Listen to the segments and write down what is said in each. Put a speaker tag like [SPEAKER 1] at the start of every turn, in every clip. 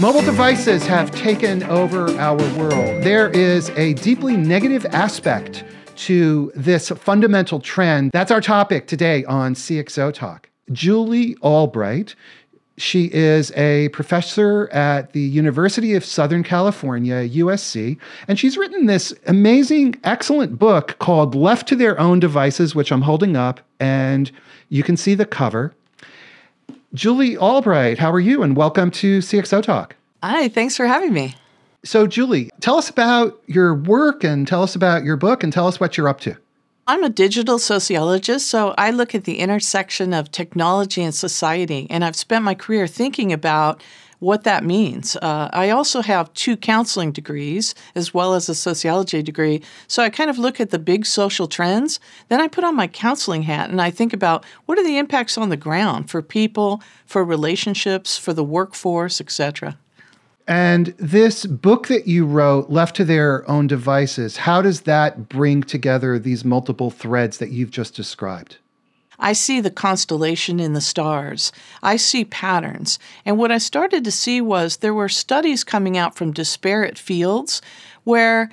[SPEAKER 1] Mobile devices have taken over our world. There is a deeply negative aspect to this fundamental trend. That's our topic today on CXO Talk. Julie Albright, she is a professor at the University of Southern California, USC, and she's written this amazing, excellent book called Left to Their Own Devices, which I'm holding up, and you can see the cover. Julie Albright, how are you? And welcome to CXO Talk.
[SPEAKER 2] Hi, thanks for having me.
[SPEAKER 1] So, Julie, tell us about your work and tell us about your book and tell us what you're up to.
[SPEAKER 2] I'm a digital sociologist, so I look at the intersection of technology and society, and I've spent my career thinking about what that means. Uh, I also have two counseling degrees as well as a sociology degree. So I kind of look at the big social trends. Then I put on my counseling hat and I think about what are the impacts on the ground for people, for relationships, for the workforce, etc.
[SPEAKER 1] And this book that you wrote, Left to Their Own Devices, how does that bring together these multiple threads that you've just described?
[SPEAKER 2] I see the constellation in the stars. I see patterns. And what I started to see was there were studies coming out from disparate fields where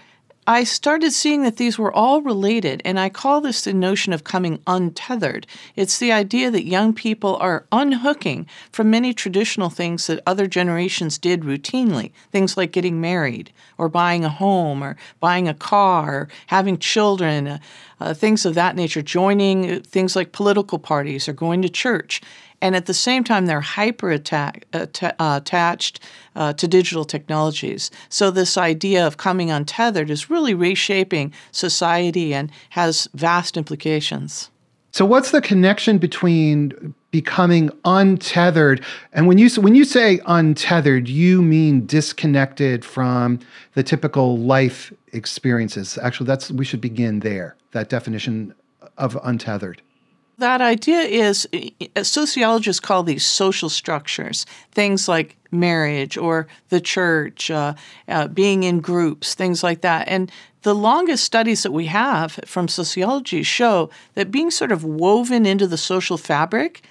[SPEAKER 2] I started seeing that these were all related, and I call this the notion of coming untethered. It's the idea that young people are unhooking from many traditional things that other generations did routinely, things like getting married, or buying a home, or buying a car, or having children, uh, uh, things of that nature, joining uh, things like political parties, or going to church and at the same time they're hyper attack, uh, attached uh, to digital technologies. So this idea of coming untethered is really reshaping society and has vast implications.
[SPEAKER 1] So what's the connection between becoming untethered and when you when you say untethered you mean disconnected from the typical life experiences actually that's we should begin there that definition of untethered
[SPEAKER 2] that idea is sociologists call these social structures, things like marriage or the church, uh, uh, being in groups, things like that. And the longest studies that we have from sociology show that being sort of woven into the social fabric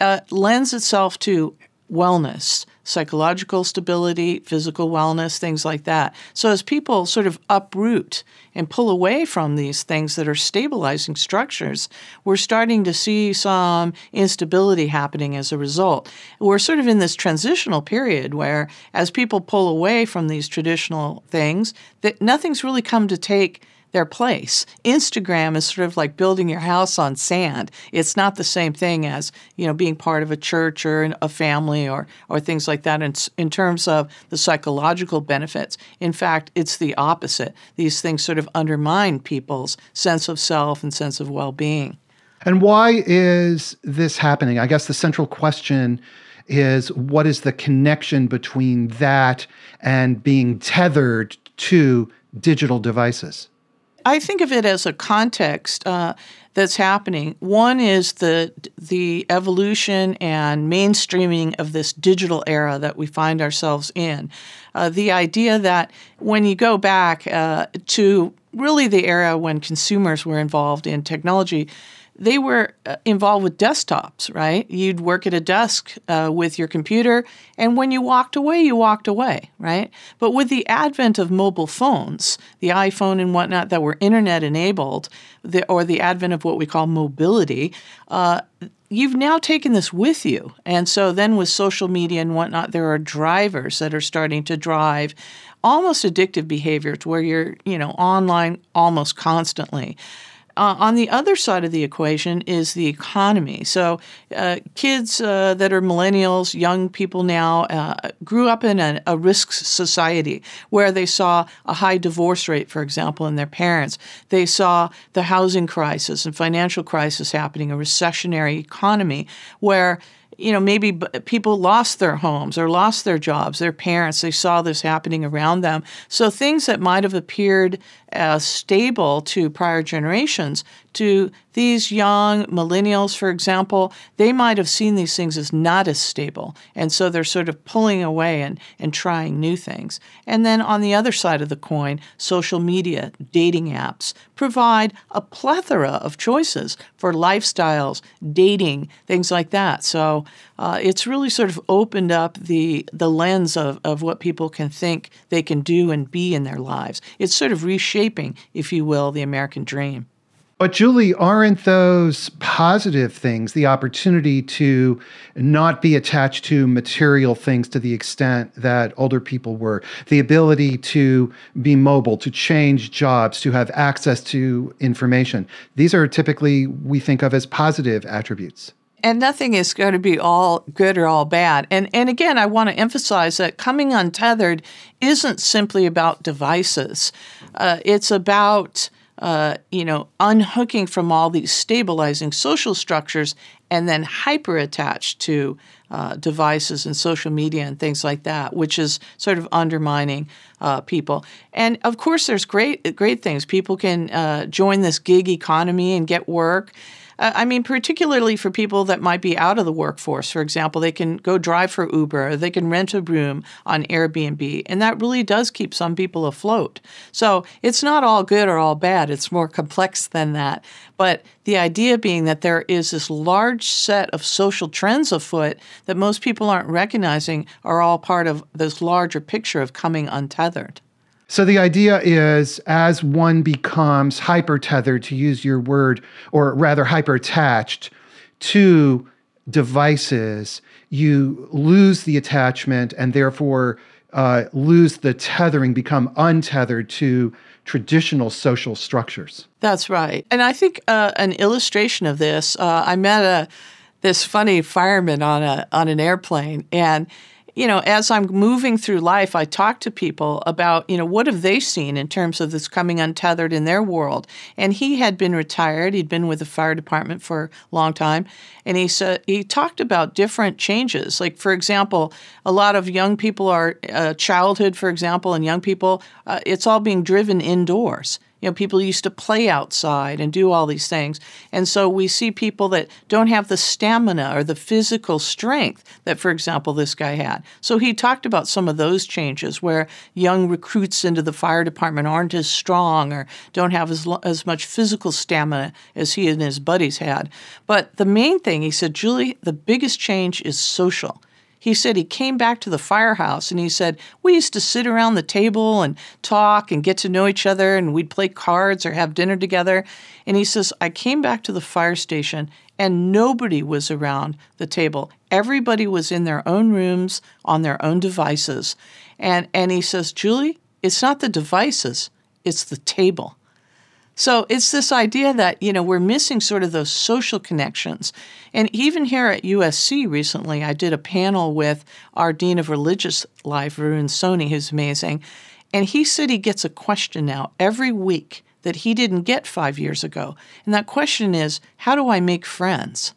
[SPEAKER 2] uh, lends itself to wellness psychological stability, physical wellness, things like that. So, as people sort of uproot and pull away from these things that are stabilizing structures, we're starting to see some instability happening as a result. We're sort of in this transitional period where, as people pull away from these traditional things, that nothing's really come to take their place. Instagram is sort of like building your house on sand. It's not the same thing as you know being part of a church or a family or or things like that. In, in terms of the psychological benefits, in fact, it's the opposite. These things sort of undermine people's sense of self and sense of well-being.
[SPEAKER 1] And why is this happening? I guess the central question is what is the connection between that and being tethered to digital devices?
[SPEAKER 2] I think of it as a context uh, that's happening. One is the the evolution and mainstreaming of this digital era that we find ourselves in. Uh, the idea that when you go back uh, to really the era when consumers were involved in technology, they were uh, involved with desktops, right? You'd work at a desk uh, with your computer, and when you walked away, you walked away, right? But with the advent of mobile phones, the iPhone and whatnot that were internet enabled, the, or the advent of what we call mobility, uh, you've now taken this with you. And so then with social media and whatnot, there are drivers that are starting to drive almost addictive behaviors where you're, you know, online almost constantly. Uh, on the other side of the equation is the economy. So, uh, kids uh, that are millennials, young people now, uh, grew up in a, a, risk society where they saw a high divorce rate, for example, in their parents. They saw the housing crisis and financial crisis happening, a recessionary economy where you know, maybe people lost their homes or lost their jobs, their parents. They saw this happening around them. So things that might have appeared as stable to prior generations to these young millennials, for example, they might have seen these things as not as stable. And so they're sort of pulling away and, and trying new things. And then on the other side of the coin, social media, dating apps provide a plethora of choices for lifestyles, dating, things like that. So uh, it's really sort of opened up the, the lens of, of what people can think they can do and be in their lives. It's sort of reshaping, if you will, the American dream.
[SPEAKER 1] But Julie, aren't those positive things the opportunity to not be attached to material things to the extent that older people were? The ability to be mobile, to change jobs, to have access to information. These are typically we think of as positive attributes
[SPEAKER 2] and nothing is going to be all good or all bad. And and again, I want to emphasize that coming untethered isn't simply about devices. Uh, it's about uh, you know, unhooking from all these stabilizing social structures and then hyper attached to uh, devices and social media and things like that, which is sort of undermining uh, people. And of course, there's great great things. People can uh, join this gig economy and get work uh, I mean, particularly for people that might be out of the workforce, for example, they can go drive for Uber, they can rent a room on Airbnb, and that really does keep some people afloat. So it's not all good or all bad, it's more complex than that. But the idea being that there is this large set of social trends afoot that most people aren't recognizing are all part of this larger picture of coming untethered.
[SPEAKER 1] So the idea is as one becomes hyper tethered, to use your word, or rather hyper attached to devices, you lose the attachment and therefore uh, lose the tethering, become untethered to traditional social structures.
[SPEAKER 2] That's right. And I think uh, an illustration of this, uh, I met a this funny fireman on a on an airplane and you know, as I'm moving through life, I talk to people about, you know, what have they seen in terms of this coming untethered in their world. And he had been retired; he'd been with the fire department for a long time, and he said he talked about different changes. Like, for example, a lot of young people are uh, childhood, for example, and young people, uh, it's all being driven indoors. You know, people used to play outside and do all these things. And so we see people that don't have the stamina or the physical strength that, for example, this guy had. So he talked about some of those changes where young recruits into the fire department aren't as strong or don't have as, as much physical stamina as he and his buddies had. But the main thing, he said, Julie, the biggest change is social he said he came back to the firehouse and he said, We used to sit around the table and talk and get to know each other and we'd play cards or have dinner together. And he says, I came back to the fire station and nobody was around the table. Everybody was in their own rooms on their own devices. And, and he says, Julie, it's not the devices, it's the table. So it's this idea that, you know, we're missing sort of those social connections. And even here at USC recently, I did a panel with our Dean of Religious Life, Varun Soni, who's amazing. And he said he gets a question now every week that he didn't get five years ago. And that question is, how do I make friends?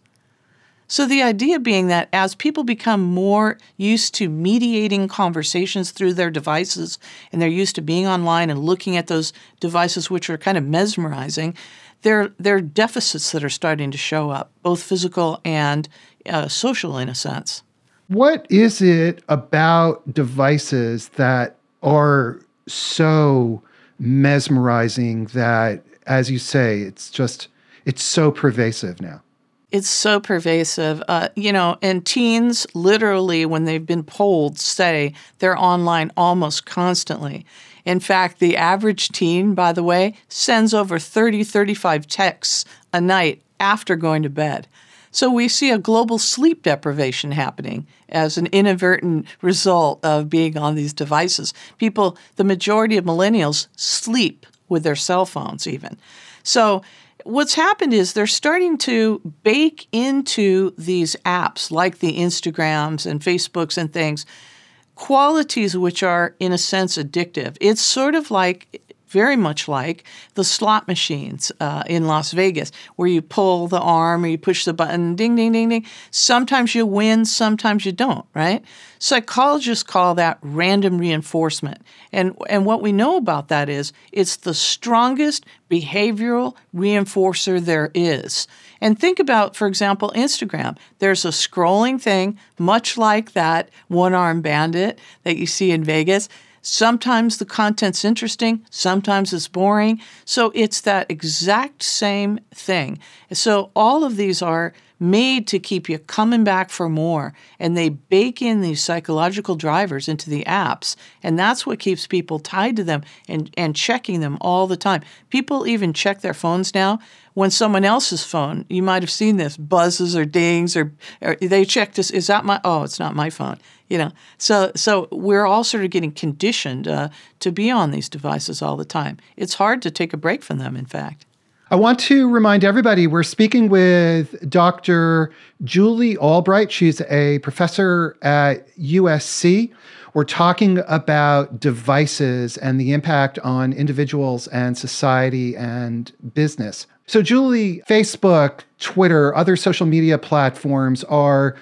[SPEAKER 2] So, the idea being that as people become more used to mediating conversations through their devices and they're used to being online and looking at those devices, which are kind of mesmerizing, there, there are deficits that are starting to show up, both physical and uh, social in a sense.
[SPEAKER 1] What is it about devices that are so mesmerizing that, as you say, it's just, it's so pervasive now?
[SPEAKER 2] It's so pervasive. Uh, you know, and teens literally, when they've been polled, say they're online almost constantly. In fact, the average teen, by the way, sends over 30, 35 texts a night after going to bed. So we see a global sleep deprivation happening as an inadvertent result of being on these devices. People, the majority of millennials, sleep with their cell phones, even. So what's happened is they're starting to bake into these apps like the Instagrams and Facebooks and things qualities which are in a sense addictive. It's sort of like very much like the slot machines uh, in Las Vegas, where you pull the arm or you push the button, ding, ding, ding, ding. Sometimes you win, sometimes you don't, right? Psychologists call that random reinforcement. And, and what we know about that is it's the strongest behavioral reinforcer there is. And think about, for example, Instagram. There's a scrolling thing, much like that one arm bandit that you see in Vegas. Sometimes the content's interesting, sometimes it's boring. So it's that exact same thing. So all of these are made to keep you coming back for more. And they bake in these psychological drivers into the apps. And that's what keeps people tied to them and, and checking them all the time. People even check their phones now when someone else's phone, you might have seen this, buzzes or dings or, or they check this, is that my, oh, it's not my phone. You know, so so we're all sort of getting conditioned uh, to be on these devices all the time. It's hard to take a break from them. In fact,
[SPEAKER 1] I want to remind everybody we're speaking with Dr. Julie Albright. She's a professor at USC. We're talking about devices and the impact on individuals and society and business. So, Julie, Facebook, Twitter, other social media platforms are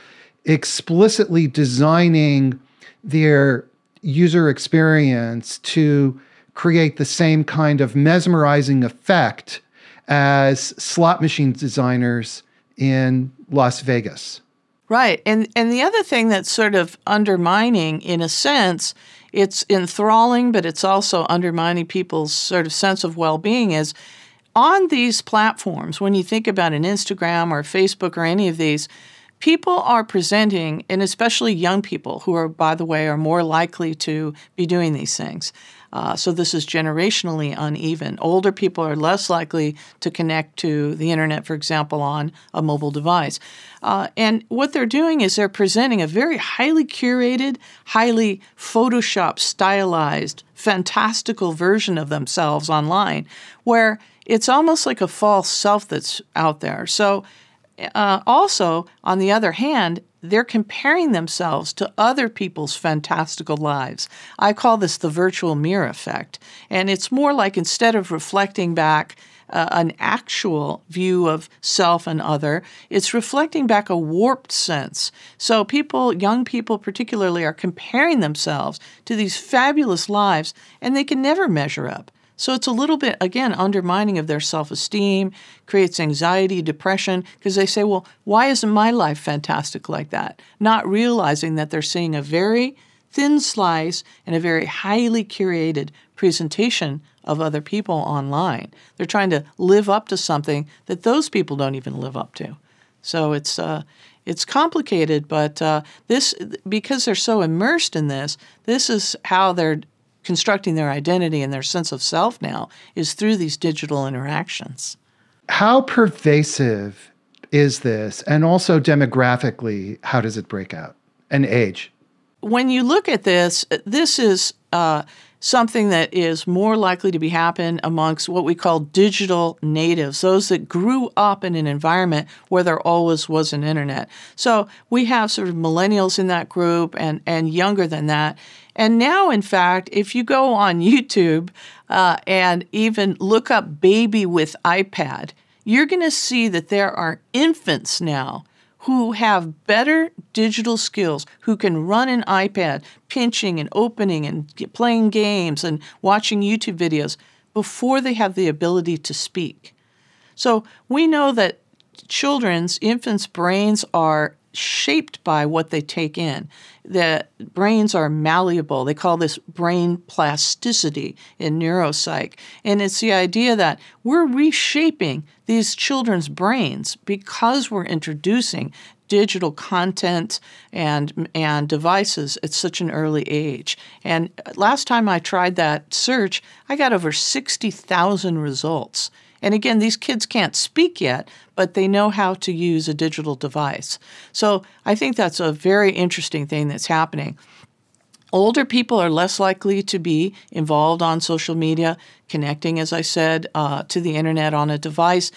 [SPEAKER 1] explicitly designing their user experience to create the same kind of mesmerizing effect as slot machine designers in Las Vegas.
[SPEAKER 2] Right. And and the other thing that's sort of undermining in a sense, it's enthralling but it's also undermining people's sort of sense of well-being is on these platforms when you think about an Instagram or Facebook or any of these people are presenting, and especially young people who are, by the way, are more likely to be doing these things. Uh, so this is generationally uneven. Older people are less likely to connect to the internet, for example, on a mobile device. Uh, and what they're doing is they're presenting a very highly curated, highly Photoshop stylized, fantastical version of themselves online, where it's almost like a false self that's out there. So uh, also, on the other hand, they're comparing themselves to other people's fantastical lives. I call this the virtual mirror effect. And it's more like instead of reflecting back uh, an actual view of self and other, it's reflecting back a warped sense. So, people, young people particularly, are comparing themselves to these fabulous lives and they can never measure up. So it's a little bit, again, undermining of their self esteem, creates anxiety, depression, because they say, well, why isn't my life fantastic like that? Not realizing that they're seeing a very thin slice and a very highly curated presentation of other people online. They're trying to live up to something that those people don't even live up to. So it's, uh, it's complicated, but uh, this because they're so immersed in this, this is how they're constructing their identity and their sense of self now is through these digital interactions.
[SPEAKER 1] How pervasive is this? And also demographically, how does it break out? And age?
[SPEAKER 2] When you look at this, this is uh, something that is more likely to be happen amongst what we call digital natives, those that grew up in an environment where there always was an internet. So we have sort of millennials in that group and, and younger than that. And now, in fact, if you go on YouTube uh, and even look up baby with iPad, you're going to see that there are infants now who have better digital skills, who can run an iPad, pinching and opening and playing games and watching YouTube videos before they have the ability to speak. So we know that children's, infants' brains are shaped by what they take in. The brains are malleable. They call this brain plasticity in neuropsych. And it's the idea that we're reshaping these children's brains because we're introducing digital content and and devices at such an early age. And last time I tried that search, I got over 60,000 results. And again, these kids can't speak yet, but they know how to use a digital device. So I think that's a very interesting thing that's happening. Older people are less likely to be involved on social media, connecting, as I said, uh, to the internet on a device.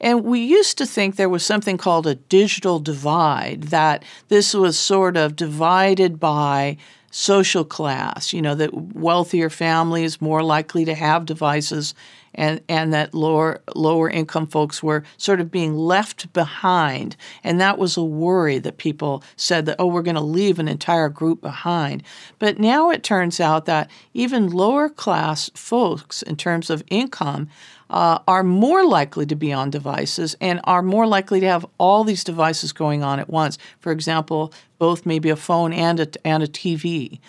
[SPEAKER 2] And we used to think there was something called a digital divide, that this was sort of divided by social class, you know, that wealthier families more likely to have devices and, and that lower lower income folks were sort of being left behind. And that was a worry that people said that, oh, we're going to leave an entire group behind. But now it turns out that even lower class folks, in terms of income, uh, are more likely to be on devices and are more likely to have all these devices going on at once. For example, both maybe a phone and a, and a TV.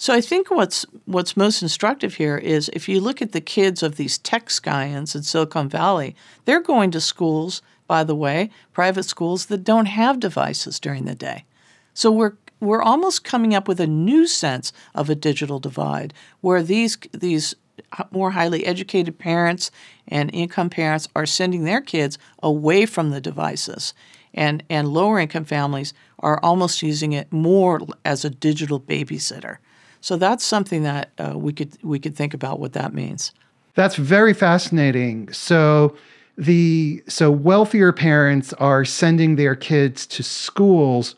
[SPEAKER 2] So I think what's what's most instructive here is if you look at the kids of these tech scions in Silicon Valley, they're going to schools, by the way, private schools that don't have devices during the day. So we're we're almost coming up with a new sense of a digital divide where these these more highly educated parents and income parents are sending their kids away from the devices and and lower income families are almost using it more as a digital babysitter so that's something that uh, we could we could think about what that means.
[SPEAKER 1] That's very fascinating. So the so wealthier parents are sending their kids to schools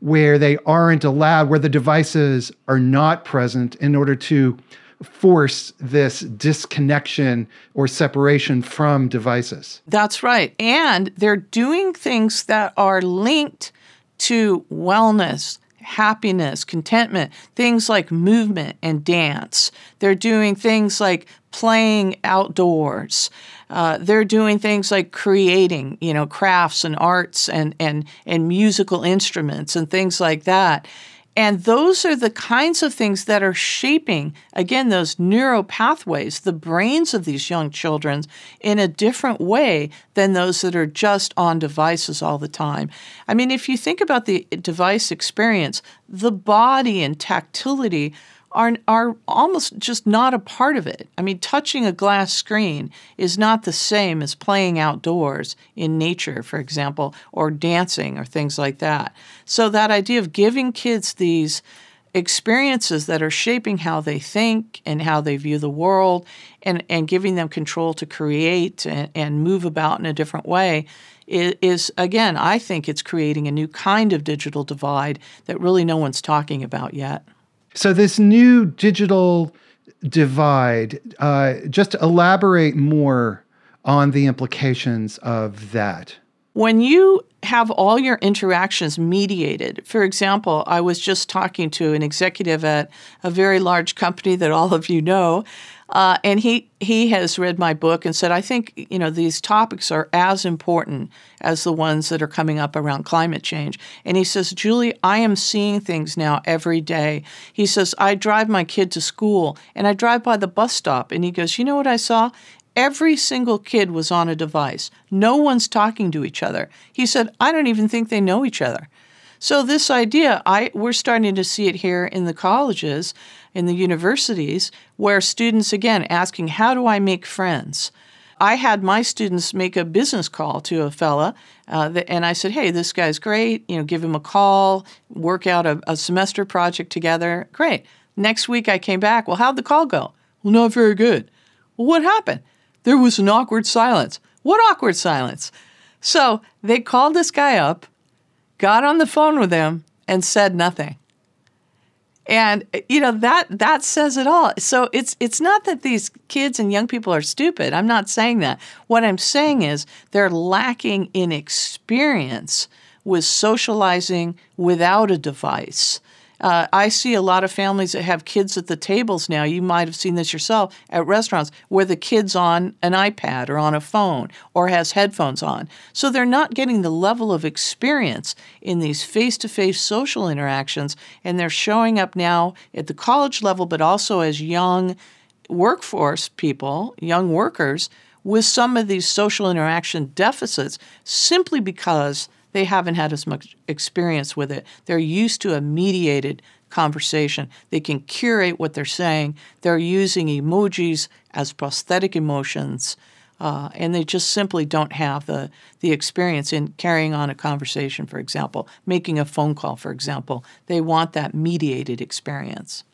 [SPEAKER 1] where they aren't allowed, where the devices are not present, in order to force this disconnection or separation from devices.
[SPEAKER 2] That's right. And they're doing things that are linked to wellness, happiness, contentment, things like movement and dance. They're doing things like playing outdoors. Uh, they're doing things like creating, you know, crafts and arts and, and, and musical instruments and things like that. And those are the kinds of things that are shaping, again, those neural pathways, the brains of these young children in a different way than those that are just on devices all the time. I mean, if you think about the device experience, the body and tactility are, are almost just not a part of it. I mean, touching a glass screen is not the same as playing outdoors in nature, for example, or dancing or things like that. So, that idea of giving kids these experiences that are shaping how they think and how they view the world and, and giving them control to create and, and move about in a different way is, is, again, I think it's creating a new kind of digital divide that really no one's talking about yet.
[SPEAKER 1] So, this new digital divide, uh, just elaborate more on the implications of that.
[SPEAKER 2] When you have all your interactions mediated, for example, I was just talking to an executive at a very large company that all of you know, uh, and he he has read my book and said, I think you know these topics are as important as the ones that are coming up around climate change. And he says, Julie, I am seeing things now every day. He says, I drive my kid to school and I drive by the bus stop, and he goes, you know what I saw? Every single kid was on a device. No one's talking to each other. He said, I don't even think they know each other. So this idea, I we're starting to see it here in the colleges, in the universities, where students again asking, "How do I make friends?" I had my students make a business call to a fella, uh, that, and I said, "Hey, this guy's great. You know, give him a call, work out a, a semester project together. Great." Next week, I came back. Well, how'd the call go? Well, not very good. Well, what happened? There was an awkward silence. What awkward silence? So they called this guy up got on the phone with him and said nothing. And eh, you know that that says it all. So it's it's not that these kids and young people are stupid. I'm not saying that. What I'm saying is they're lacking in experience with socializing without a device. Uh, I see a lot of families that have kids at the tables now. You might have seen this yourself at restaurants where the kid's on an iPad or on a phone or has headphones on. So they're not getting the level of experience in these face to face social interactions, and they're showing up now at the college level, but also as young workforce people, young workers, with some of these social interaction deficits simply because they haven't had as much experience with it. They're used to a mediated conversation. They can curate what they're saying. They're using emojis as prosthetic emotions. Uh, and they just simply don't have the, the experience in carrying on a conversation, for example, making a phone call, for example. They want that mediated experience.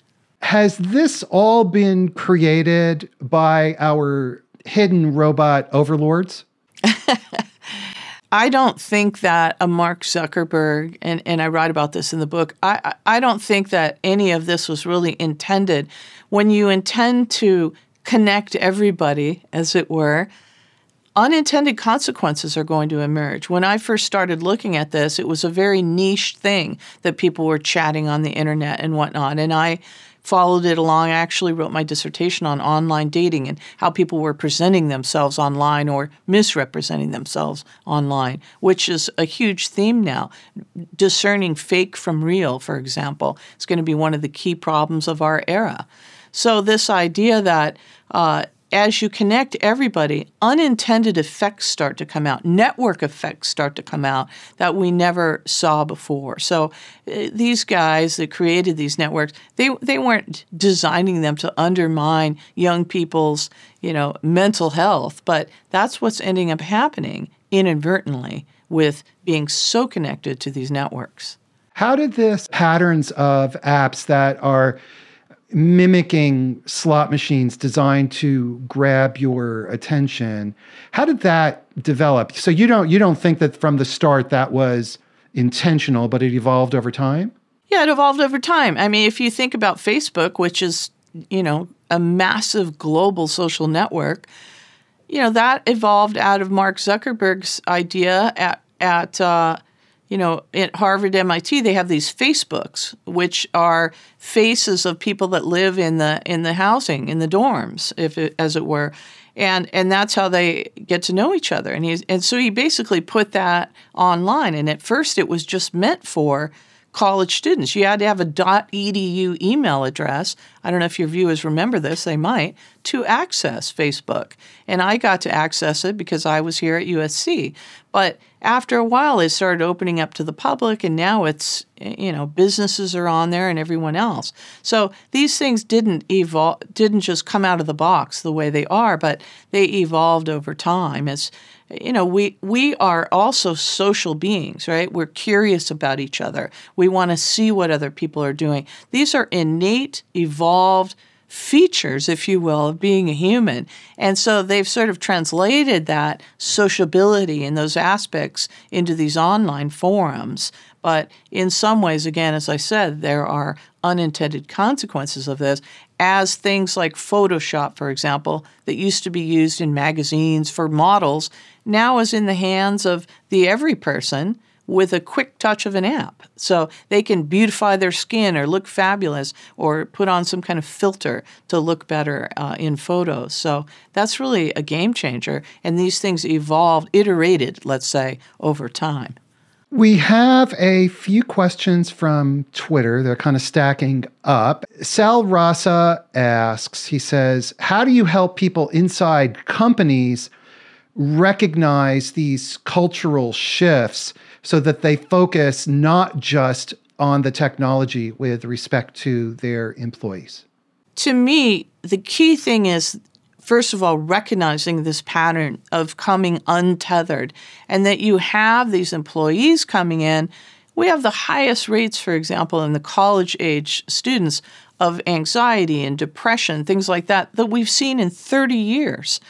[SPEAKER 1] Has this all been created by our hidden robot overlords?
[SPEAKER 2] I don't think that a Mark Zuckerberg, and, and I write about this in the book, I, I don't think that any of this was really intended. When you intend to connect everybody, as it were, unintended consequences are going to emerge. When I first started looking at this, it was a very niche thing that people were chatting on the internet and whatnot. And I followed it along. I actually wrote my dissertation on online dating and how people were presenting themselves online or misrepresenting themselves online, which is a huge theme now. Discerning fake from real, for example, is going to be one of the key problems of our era. So, this idea that uh, as you connect everybody, unintended effects start to come out, network effects start to come out that we never saw before. So uh, these guys that created these networks, they they weren't designing them to undermine young people's, you know, mental health, but that's what's ending up happening inadvertently with being so connected to these networks.
[SPEAKER 1] How did this patterns of apps that are mimicking slot machines designed to grab your attention. How did that develop? So you don't you don't think that from the start that was intentional, but it evolved over time?
[SPEAKER 2] Yeah, it evolved over time. I mean, if you think about Facebook, which is, you know, a massive global social network, you know, that evolved out of Mark Zuckerberg's idea at at uh, you know, at Harvard, MIT, they have these Facebooks, which are faces of people that live in the in the housing in the dorms, if it, as it were, and and that's how they get to know each other. And he and so he basically put that online. And at first, it was just meant for college students. You had to have a .edu email address. I don't know if your viewers remember this, they might, to access Facebook. And I got to access it because I was here at USC. But after a while, it started opening up to the public, and now it's, you know, businesses are on there and everyone else. So these things didn't evolve, didn't just come out of the box the way they are, but they evolved over time as you know we we are also social beings right we're curious about each other we want to see what other people are doing these are innate evolved features, if you will, of being a human. And so they've sort of translated that sociability and those aspects into these online forums. But in some ways, again, as I said, there are unintended consequences of this, as things like Photoshop, for example, that used to be used in magazines for models, now is in the hands of the every person with a quick touch of an app. So they can beautify their skin or look fabulous or put on some kind of filter to look better uh, in photos. So that's really a game changer. And these things evolved, iterated, let's say, over time.
[SPEAKER 1] We have a few questions from Twitter. They're kind of stacking up. Sal Rasa asks, he says, How do you help people inside companies recognize these cultural shifts so that they focus not just on the technology with respect to their employees?
[SPEAKER 2] To me, the key thing is first of all, recognizing this pattern of coming untethered and that you have these employees coming in. We have the highest rates, for example, in the college age students of anxiety and depression, things like that, that we've seen in 30 years.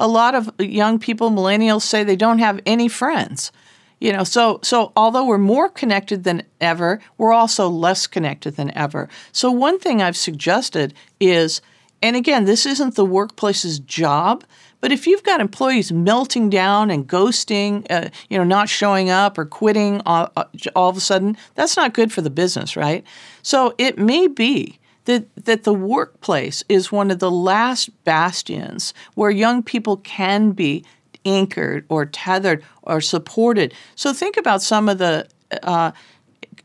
[SPEAKER 2] A lot of young people, millennials, say they don't have any friends. You know, so so although we're more connected than ever, we're also less connected than ever. So one thing I've suggested is and again, this isn't the workplace's job, but if you've got employees melting down and ghosting, uh, you know, not showing up or quitting all, uh, all of a sudden, that's not good for the business, right? So it may be that, that the workplace is one of the last bastions where young people can be anchored or tethered or supported. So think about some of the uh,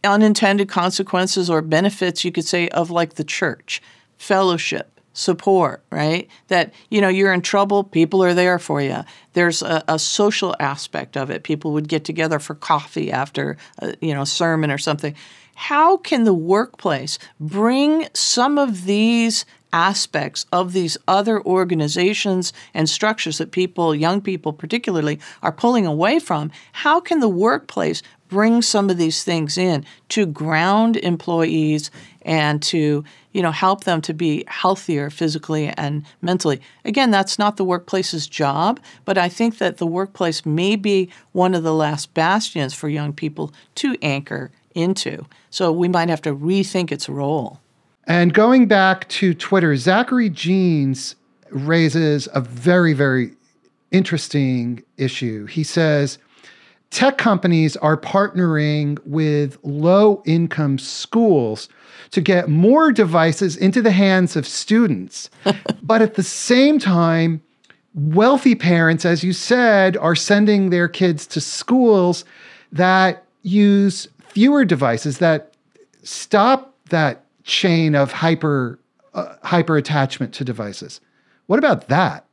[SPEAKER 2] unintended consequences or benefits, you could say, of like the church, fellowship, support, right? That, you know, you're in trouble, people are there for you. There's a, a social aspect of it. People would get together for coffee after, a, you know, sermon or something. How can the workplace bring some of these aspects of these other organizations and structures that people, young people particularly, are pulling away from, how can the workplace bring some of these things in to ground employees and to you know help them to be healthier physically and mentally? Again that's not the workplace's job but i think that the workplace may be one of the last bastions for young people to anchor into. So we might have to rethink its role.
[SPEAKER 1] And going back to twitter zachary jeans raises a very very interesting issue. He says tech companies are partnering with low income schools to get more devices into the hands of students. but at the same time, wealthy parents, as you said, are sending their kids to schools that use fewer devices that stop that chain of hyper uh, hyper attachment to devices. What about that?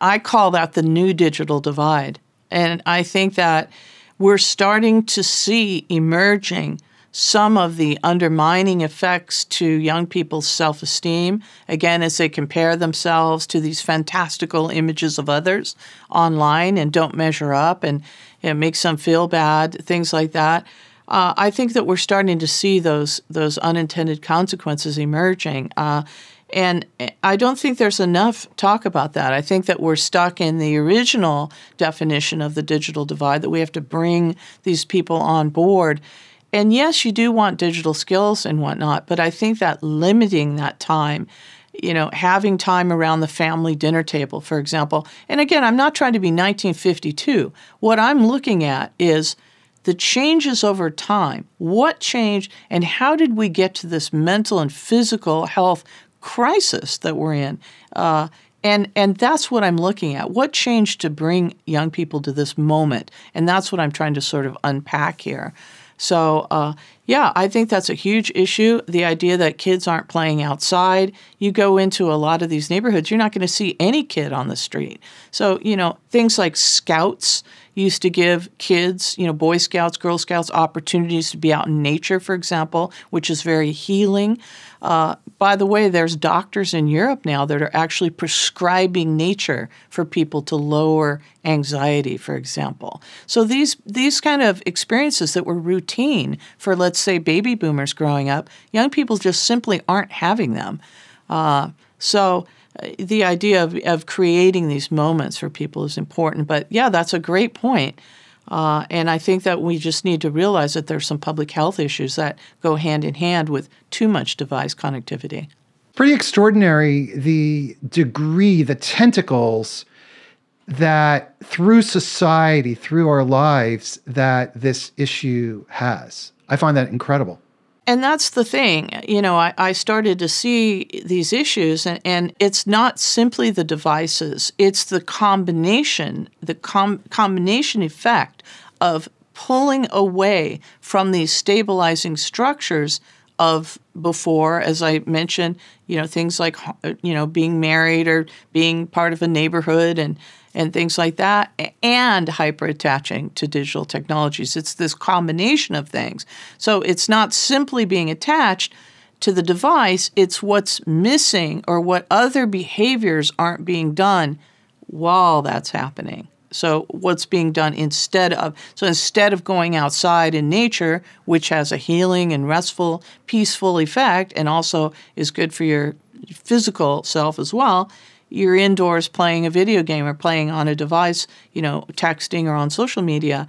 [SPEAKER 2] I call that the new digital divide. And I think that we're starting to see emerging some of the undermining effects to young people's self esteem, again, as they compare themselves to these fantastical images of others online and don't measure up and it makes them feel bad, things like that. Uh, I think that we're starting to see those those unintended consequences emerging. Uh, and I don't think there's enough talk about that. I think that we're stuck in the original definition of the digital divide, that we have to bring these people on board. And yes, you do want digital skills and whatnot, but I think that limiting that time, you know, having time around the family dinner table, for example. And again, I'm not trying to be 1952. What I'm looking at is the changes over time. What changed, and how did we get to this mental and physical health crisis that we're in. Uh, and and that's what I'm looking at. What changed to bring young people to this moment? And that's what I'm trying to sort of unpack here. So uh, yeah, I think that's a huge issue. The idea that kids aren't playing outside. You go into a lot of these neighborhoods, you're not going to see any kid on the street. So you know things like scouts used to give kids, you know, Boy Scouts, Girl Scouts, opportunities to be out in nature, for example, which is very healing. Uh, by the way, there's doctors in Europe now that are actually prescribing nature for people to lower anxiety, for example. So these these kind of experiences that were routine for, let's say, baby boomers growing up, young people just simply aren't having them. Uh, so the idea of, of creating these moments for people is important. But yeah, that's a great point. Uh, and I think that we just need to realize that there's some public health issues that go hand in hand with too much device connectivity.
[SPEAKER 1] Pretty extraordinary the degree, the tentacles that through society, through our lives, that this issue has. I find that incredible.
[SPEAKER 2] And that's the thing. You know, I, I started to see these issues, and, and, it's not simply the devices, it's the combination, the com- combination effect of pulling away from these stabilizing structures of before, as I mentioned, you know, things like, uh, you know, being married or being part of a neighborhood and and things like that, and hyper attaching to digital technologies. It's this combination of things. So it's not simply being attached to the device, it's what's missing or what other behaviors aren't being done while that's happening. So what's being done instead of so instead of going outside in nature, which has a healing and restful, peaceful effect and also is good for your physical self as well, you're indoors playing a video game or playing on a device, you know, texting or on social media.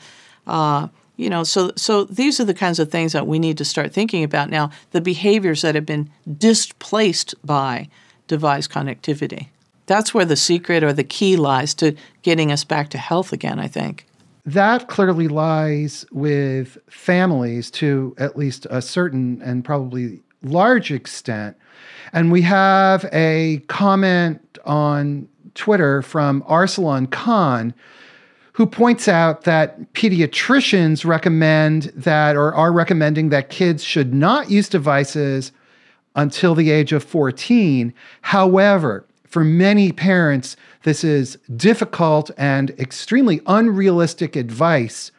[SPEAKER 2] Uh, you know, so so these are the kinds of things that we need to start thinking about now. The behaviors that have been displaced by device connectivity. That's where the secret or the key lies to getting us back to health again. I think
[SPEAKER 1] that clearly lies with families to at least a certain and probably large extent and we have a comment on Twitter from Arsalan Khan who points out that pediatricians recommend that or are recommending that kids should not use devices until the age of 14. However, for many parents, this is difficult and extremely unrealistic advice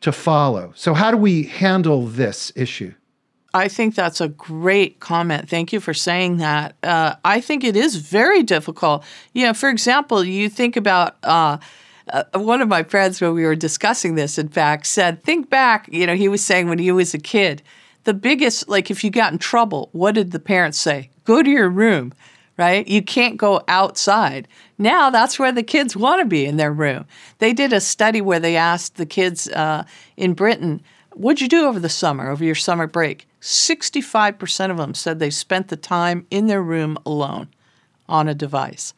[SPEAKER 1] to follow. So, how do we handle this issue?
[SPEAKER 2] I think that's a great comment. Thank you for saying that. Uh, I think it is very difficult. You know, for example, you think about uh, uh, one of my friends, when we were discussing this, in fact, said, Think back, you know, he was saying when he was a kid, the biggest, like if you got in trouble, what did the parents say? Go to your room, right? You can't go outside. Now that's where the kids want to be in their room. They did a study where they asked the kids uh, in Britain, What'd you do over the summer, over your summer break? 65% of them said they spent the time in their room alone on a device.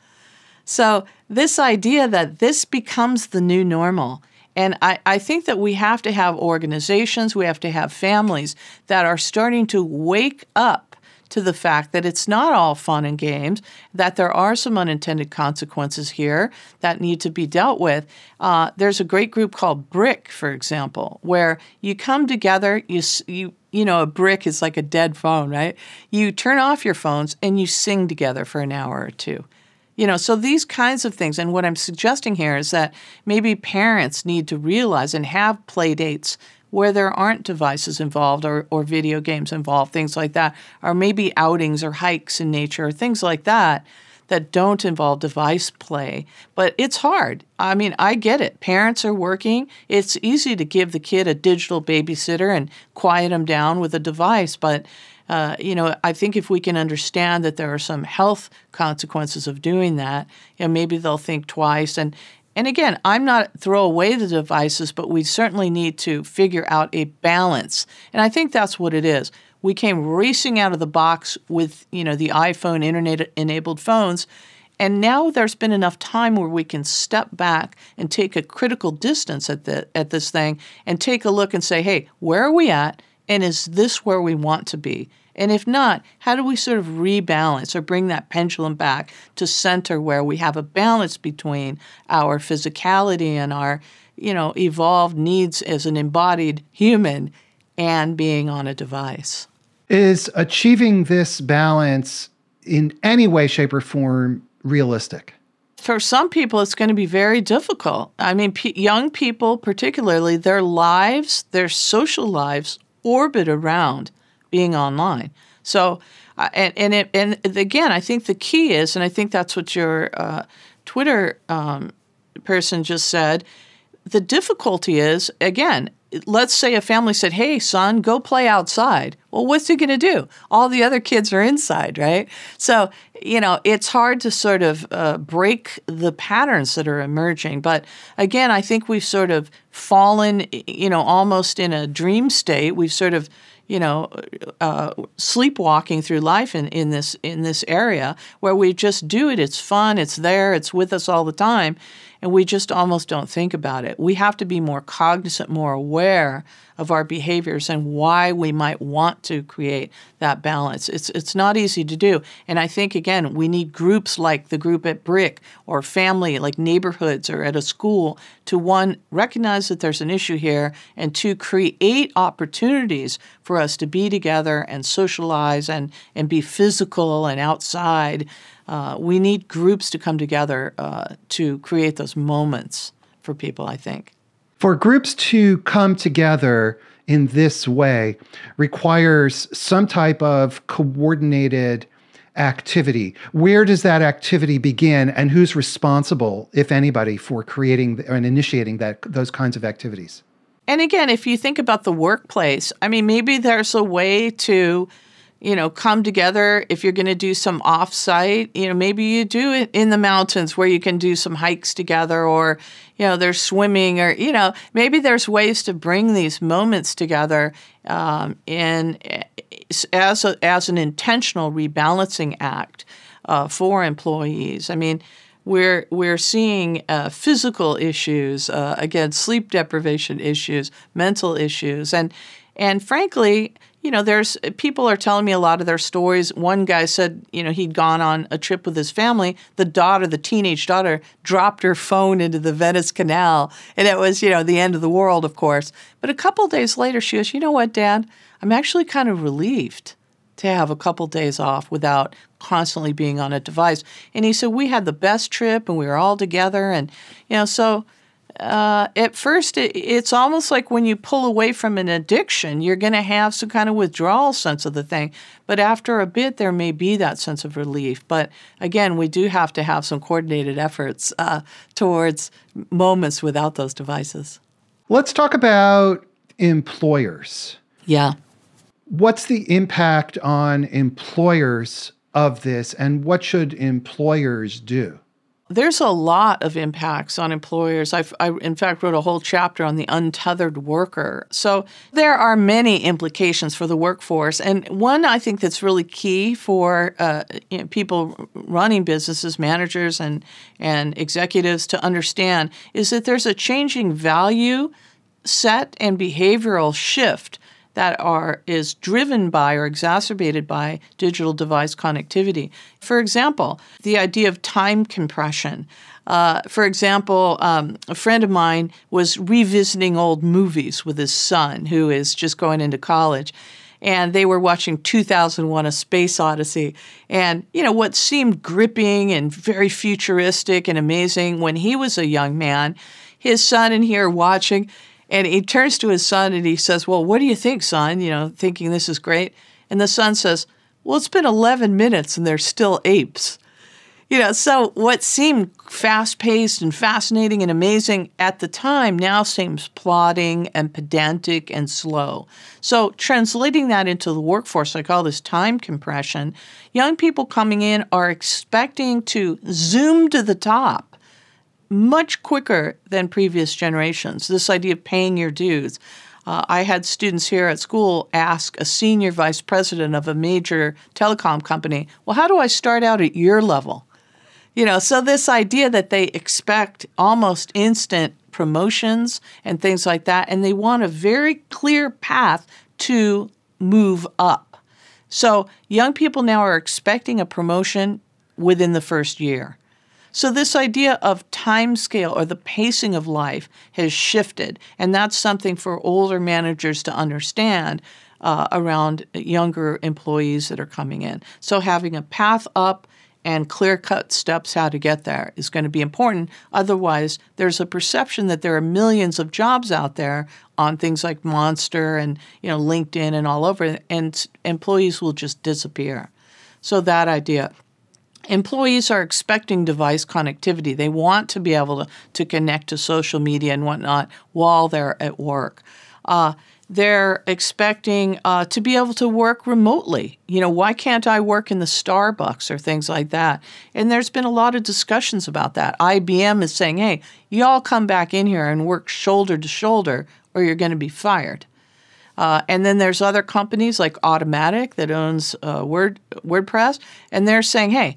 [SPEAKER 2] So, this idea that this becomes the new normal, and I, I think that we have to have organizations, we have to have families that are starting to wake up to the fact that it's not all fun and games, that there are some unintended consequences here that need to be dealt with. Uh, there's a great group called BRIC, for example, where you come together, you, you, you know, a brick is like a dead phone, right? You turn off your phones and you sing together for an hour or two. You know, so these kinds of things. And what I'm suggesting here is that maybe parents need to realize and have play dates where there aren't devices involved or, or video games involved, things like that, or maybe outings or hikes in nature, or things like that that don't involve device play. But it's hard. I mean, I get it. Parents are working. It's easy to give the kid a digital babysitter and quiet them down with a device, but uh, you know, I think if we can understand that there are some health consequences of doing that, you know, maybe they'll think twice. And and again, I'm not throw away the devices, but we certainly need to figure out a balance. And I think that's what it is. We came racing out of the box with, you know, the iPhone internet enabled phones, and now there's been enough time where we can step back and take a critical distance at the at this thing and take a look and say, "Hey, where are we at? And is this where we want to be?" And if not, how do we sort of rebalance or bring that pendulum back to center where we have a balance between our physicality and our, you know, evolved needs as an embodied human and being on a device?
[SPEAKER 1] Is achieving this balance in any way, shape, or form realistic?
[SPEAKER 2] For some people, it's going to be very difficult. I mean, p- young people, particularly, their lives, their social lives, orbit around being online. So, uh, and and it, and again, I think the key is, and I think that's what your uh, Twitter um, person just said. The difficulty is, again, let's say a family said, "Hey, son, go play outside." Well, what's he going to do? All the other kids are inside, right? So, you know, it's hard to sort of uh, break the patterns that are emerging. But again, I think we've sort of fallen, you know, almost in a dream state. We've sort of you know, uh, sleepwalking through life in, in this in this area where we just do it. It's fun. It's there. It's with us all the time, and we just almost don't think about it. We have to be more cognizant, more aware of our behaviors and why we might want to create that balance. It's it's not easy to do. And I think again, we need groups like the group at Brick or family like neighborhoods or at a school to one recognize that there's an issue here and to create opportunities for us to be together and socialize and and be physical and outside uh, we need groups to come together uh, to create those moments for people, I think.
[SPEAKER 1] For groups to come together in this way requires some type of coordinated activity. Where does that activity begin and who's responsible, if anybody, for creating and initiating that those kinds of activities?
[SPEAKER 2] And again, if you think about the workplace, I mean maybe there's a way to you know, come together if you're going to do some offsite. You know, maybe you do it in the mountains where you can do some hikes together, or you know, there's swimming, or you know, maybe there's ways to bring these moments together um, in as a, as an intentional rebalancing act uh, for employees. I mean. We're, we're seeing uh, physical issues, uh, again, sleep deprivation issues, mental issues, and and frankly, you know, there's people are telling me a lot of their stories. One guy said, you know, he'd gone on a trip with his family. The daughter, the teenage daughter, dropped her phone into the Venice Canal, and it was, you know, the end of the world, of course. But a couple days later, she goes, you know what, Dad? I'm actually kind of relieved to have a couple days off without constantly being on a device. And he said, we had the best trip, and we were all together, and you know, so uh, at first, it, it's almost like when you pull away from an addiction, you're going to have some kind of withdrawal sense of the thing. But after a bit, there may be that sense of relief. But again, we do have to have some coordinated efforts uh, towards moments without those devices.
[SPEAKER 1] Let's talk about employers.
[SPEAKER 2] Yeah.
[SPEAKER 1] What's the impact on employers of this, and what should employers do?
[SPEAKER 2] There's a lot of impacts on employers. I've, I, in fact, wrote a whole chapter on the untethered worker. So there are many implications for the workforce. And one I think that's really key for uh, you know, people running businesses, managers, and, and executives to understand is that there's a changing value set and behavioral shift that are is driven by or exacerbated by digital device connectivity. For example, the idea of time compression. Uh, for example, um, a friend of mine was revisiting old movies with his son, who is just going into college. And they were watching 2001 A Space Odyssey. And, you know, what seemed gripping and very futuristic and amazing when he was a young man, his son and he are watching, and he turns to his son and he says, Well, what do you think, son? You know, thinking this is great. And the son says, Well, it's been 11 minutes and they're still apes. You know, so what seemed fast paced and fascinating and amazing at the time now seems plodding and pedantic and slow. So, translating that into the workforce, I call this time compression. Young people coming in are expecting to zoom to the top much quicker than previous generations. This idea of paying your dues. Uh, I had students here at school ask a senior vice president of a major telecom company, Well, how do I start out at your level? You know, so this idea that they expect almost instant promotions and things like that, and they want a very clear path to move up. So young people now are expecting a promotion within the first year. So this idea of time scale or the pacing of life has shifted, and that's something for older managers to understand uh, around younger employees that are coming in. So having a path up and clear cut steps how to get there is going to be important. Otherwise, there's a perception that there are millions of jobs out there on things like Monster and you know LinkedIn and all over, and employees will just disappear. So that idea employees are expecting device connectivity. They want to be able to, to connect to social media and whatnot while they're at work. Uh, they're expecting uh, to be able to work remotely. You know, why can't I work in the Starbucks or things like that? And there's been a lot of discussions about that. IBM is saying, hey, y'all come back in here and work shoulder to shoulder or you're going to be fired. Uh, and then there's other companies like Automattic that owns uh, Word WordPress, and they're saying, "Hey,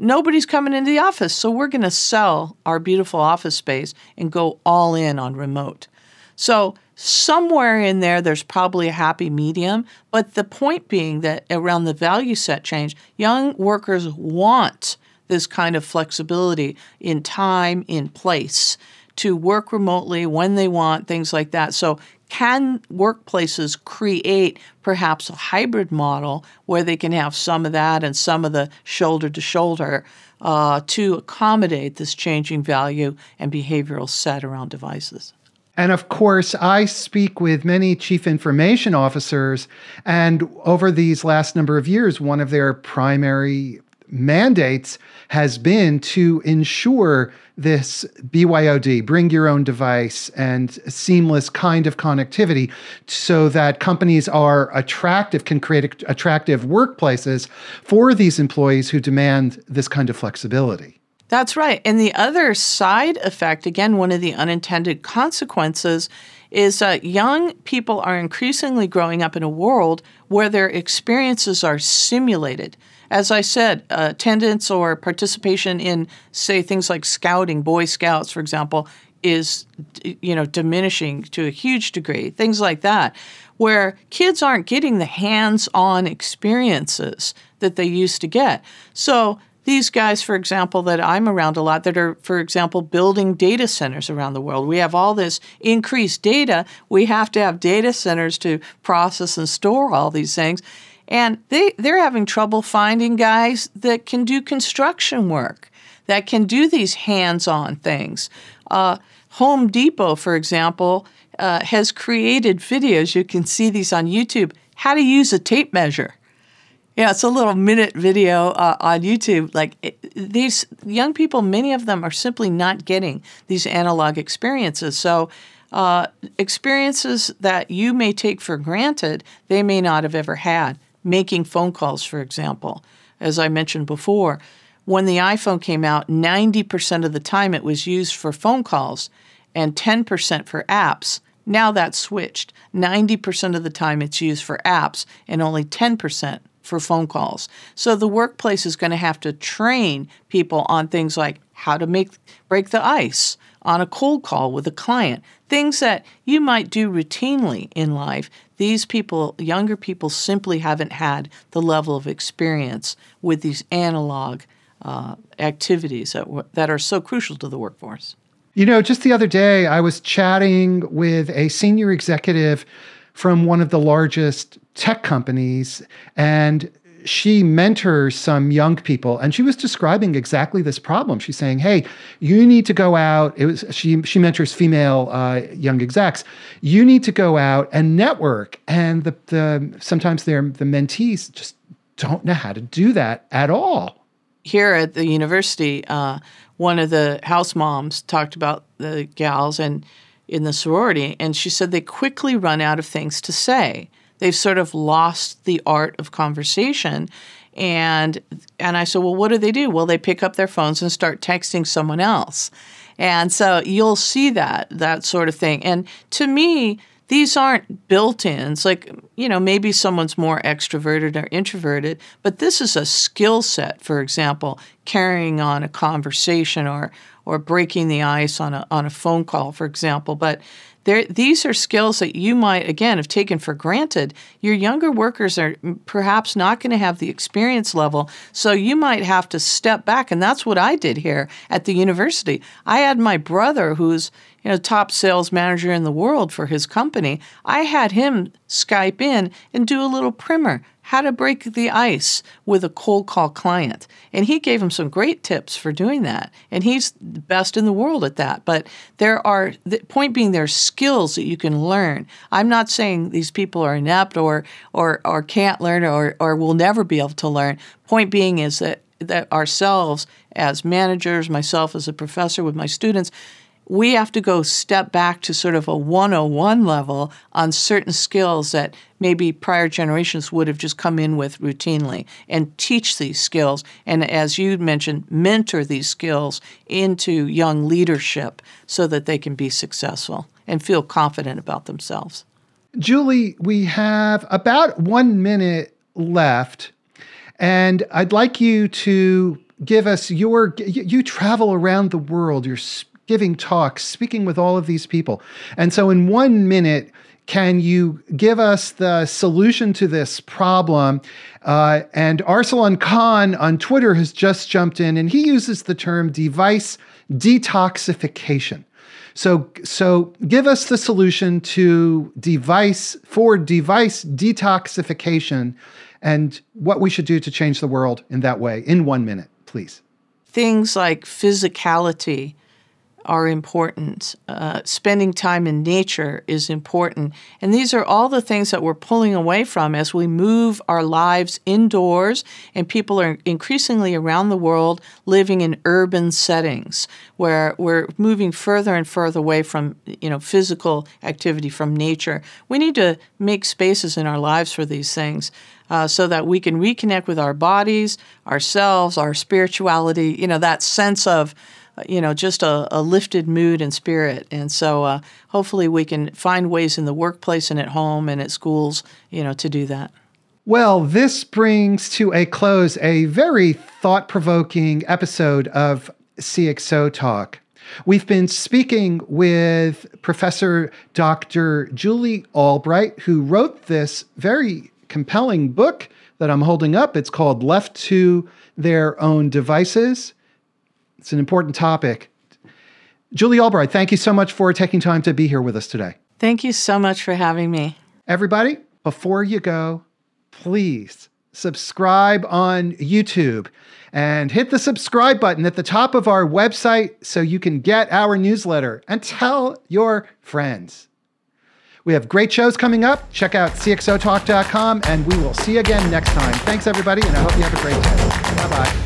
[SPEAKER 2] nobody's coming into the office. So we're going to sell our beautiful office space and go all in on remote. So somewhere in there, there's probably a happy medium. But the point being that around the value set change, young workers want this kind of flexibility in time, in place, to work remotely when they want, things like that. So can workplaces create perhaps a hybrid model where they can have some of that and some of the shoulder to shoulder uh, to accommodate this changing value and behavioral set around devices?
[SPEAKER 1] And of course, I speak with many chief information officers, and over these last number of years, one of their primary mandates has been to ensure this BYOD, bring your own device, and seamless kind of connectivity so that companies are attractive, can create attractive workplaces for these employees who demand this kind of flexibility.
[SPEAKER 2] That's right. And the other side effect, again, one of the unintended consequences, is that young people are increasingly growing up in a world where their experiences are simulated as I said, attendance or participation in, say, things like scouting, Boy Scouts, for example, is you know diminishing to a huge degree. Things like that, where kids aren't getting the hands-on experiences that they used to get. So these guys, for example, that I'm around a lot that are, for example, building data centers around the world. We have all this increased data. We have to have data centers to process and store all these things. And they, they're having trouble finding guys that can do construction work, that can do these hands on things. Uh, Home Depot, for example, uh, has created videos. You can see these on YouTube. How to use a tape measure. Yeah, it's a little minute video uh, on YouTube. Like it, these young people, many of them are simply not getting these analog experiences. So, uh, experiences that you may take for granted, they may not have ever had. Making phone calls, for example, as I mentioned before, when the iPhone came out, 90% of the time it was used for phone calls and 10% for apps. Now that's switched. 90% of the time it's used for apps and only 10% for phone calls. So the workplace is going to have to train people on things like how to make break the ice on a cold call with a client, things that you might do routinely in life. These people, younger people, simply haven't had the level of experience with these analog uh, activities that, w- that are so crucial to the workforce.
[SPEAKER 1] You know, just the other day, I was chatting with a senior executive from one of the largest tech companies, and she mentors some young people and she was describing exactly this problem. She's saying hey you need to go out. It was she she mentors female uh, young execs. You need to go out and network. And the, the sometimes the mentees just don't know how to do that at all.
[SPEAKER 2] Here at the university uh, one of the house moms talked about the gals and in the sorority and she said they quickly run out of things to say They've sort of lost the art of conversation. And and I said, well, what do they do? Well, they pick up their phones and start texting someone else. And so you'll see that that sort of thing. And to me, these aren't built-ins. Like you know, maybe someone's more extroverted or introverted, but this is a skill set. For example, carrying on a conversation or or breaking the ice on a on a phone call, for example. But there, these are skills that you might, again, have taken for granted. Your younger workers are perhaps not going to have the experience level, so you might have to step back. And that's what I did here at the university. I had my brother, who's you know, top sales manager in the world for his company. I had him Skype in and do a little primer how to break the ice with a cold call client. And he gave him some great tips for doing that. And he's the best in the world at that. But there are, the point being, there are skills that you can learn. I'm not saying these people are inept or, or, or can't learn or, or will never be able to learn. Point being is that, that ourselves as managers, myself as a professor with my students, we have to go step back to sort of a 101 level on certain skills that maybe prior generations would have just come in with routinely and teach these skills. And as you mentioned, mentor these skills into young leadership so that they can be successful and feel confident about themselves.
[SPEAKER 1] Julie, we have about one minute left, and I'd like you to give us your you travel around the world you're giving talks, speaking with all of these people. And so, in one minute, can you give us the solution to this problem? Uh, and Arsalan Khan on Twitter has just jumped in and he uses the term device detoxification. So, so give us the solution to device for device detoxification and what we should do to change the world in that way in one minute, please.
[SPEAKER 2] Things like physicality, are important. Uh, spending time in nature is important. And these are all the things that we're pulling away from as we move our lives indoors, and people are increasingly around the world living in urban settings where we're moving further and further away from you know physical activity from nature. We need to make spaces in our lives for these things. Uh, so that we can reconnect with our bodies, ourselves, our spirituality, you know, that sense of you know, just a, a, lifted mood and spirit. And so uh, hopefully we can find ways in the workplace and at home and at schools, you know, to do that.
[SPEAKER 1] Well, this brings to a close a very thought provoking episode of CXO Talk. We've been speaking with Professor Dr. Julie Albright, who wrote this very compelling book that I'm holding up. It's called Left to Their Own Devices it's an important topic. Julie Albright, thank you so much for taking time to be here with us today.
[SPEAKER 2] Thank you so much for having me.
[SPEAKER 1] Everybody, before you go, please subscribe on YouTube, and hit the subscribe button at the top of our website so you can get our newsletter and tell your friends. We have great shows coming up. Check out cxotalk.com, and we will see you again next time. Thanks, everybody, and I hope you have a great day. Bye bye.